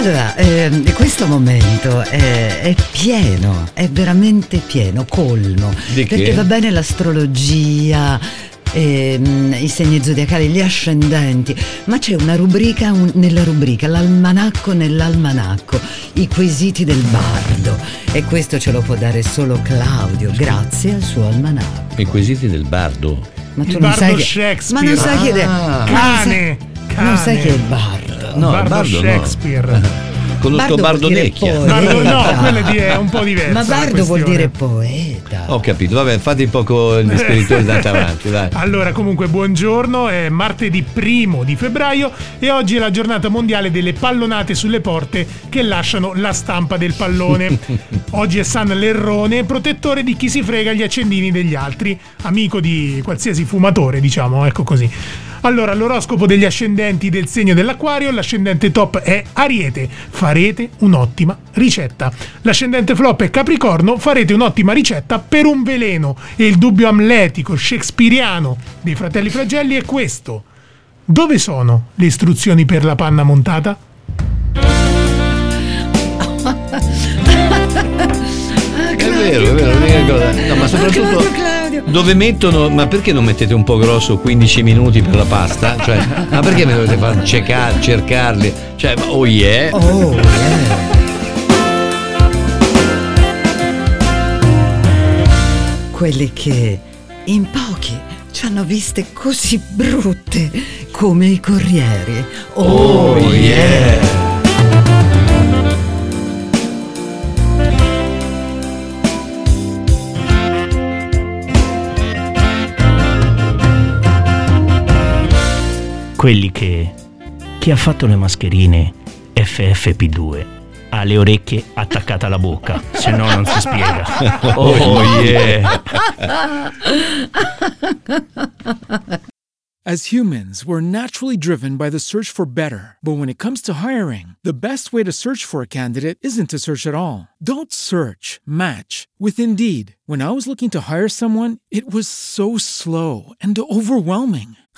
Allora, ehm, questo momento è, è pieno, è veramente pieno, colmo. Di che? Perché va bene l'astrologia, ehm, i segni zodiacali, gli ascendenti, ma c'è una rubrica un- nella rubrica, l'almanacco nell'almanacco, i quesiti del bardo. E questo ce lo può dare solo Claudio, grazie al suo almanacco. I quesiti del bardo. Ma Il non bardo sai che- Shakespeare. Ma non sai chi è. Ah. ma non sai- Cane, Non sai cane. chi è il bardo. No, Bardo bardo no. Shakespeare. Conosco Bardo Bardo Necchia. Bardo, no, quello è, di- è un po' diverso. Ma bardo vuol dire poeta. Ho capito, vabbè, fate un poco il spirituale andate avanti, dai. Allora, comunque, buongiorno, è martedì primo di febbraio e oggi è la giornata mondiale delle pallonate sulle porte che lasciano la stampa del pallone. oggi è San Lerrone, protettore di chi si frega gli accendini degli altri, amico di qualsiasi fumatore, diciamo, ecco così. Allora, l'oroscopo degli ascendenti del segno dell'acquario, l'ascendente top è Ariete, farete un'ottima ricetta. L'ascendente flop è Capricorno, farete un'ottima ricetta per un veleno. E il dubbio amletico, shakespeariano dei fratelli flagelli è questo. Dove sono le istruzioni per la panna montata? È vero, è vero, l'unica cosa. No, ma soprattutto. Dove mettono, ma perché non mettete un po' grosso 15 minuti per la pasta? Cioè, ma perché mi dovete far cercar- cercarli? Cioè, oh yeah. Oh, yeah. Quelli che in pochi ci hanno viste così brutte come i corrieri. Oh yeah. Quelli che chi ha fatto le mascherine FFP2 ha le orecchie attaccate alla bocca, se no non si spiega. Oh, oh yeah. As humans, we're naturally driven by the search for better. But when it comes to hiring, the best way to search for a candidate isn't to search at all. Don't search, match with Indeed. When I was looking to hire someone, it was so slow and overwhelming.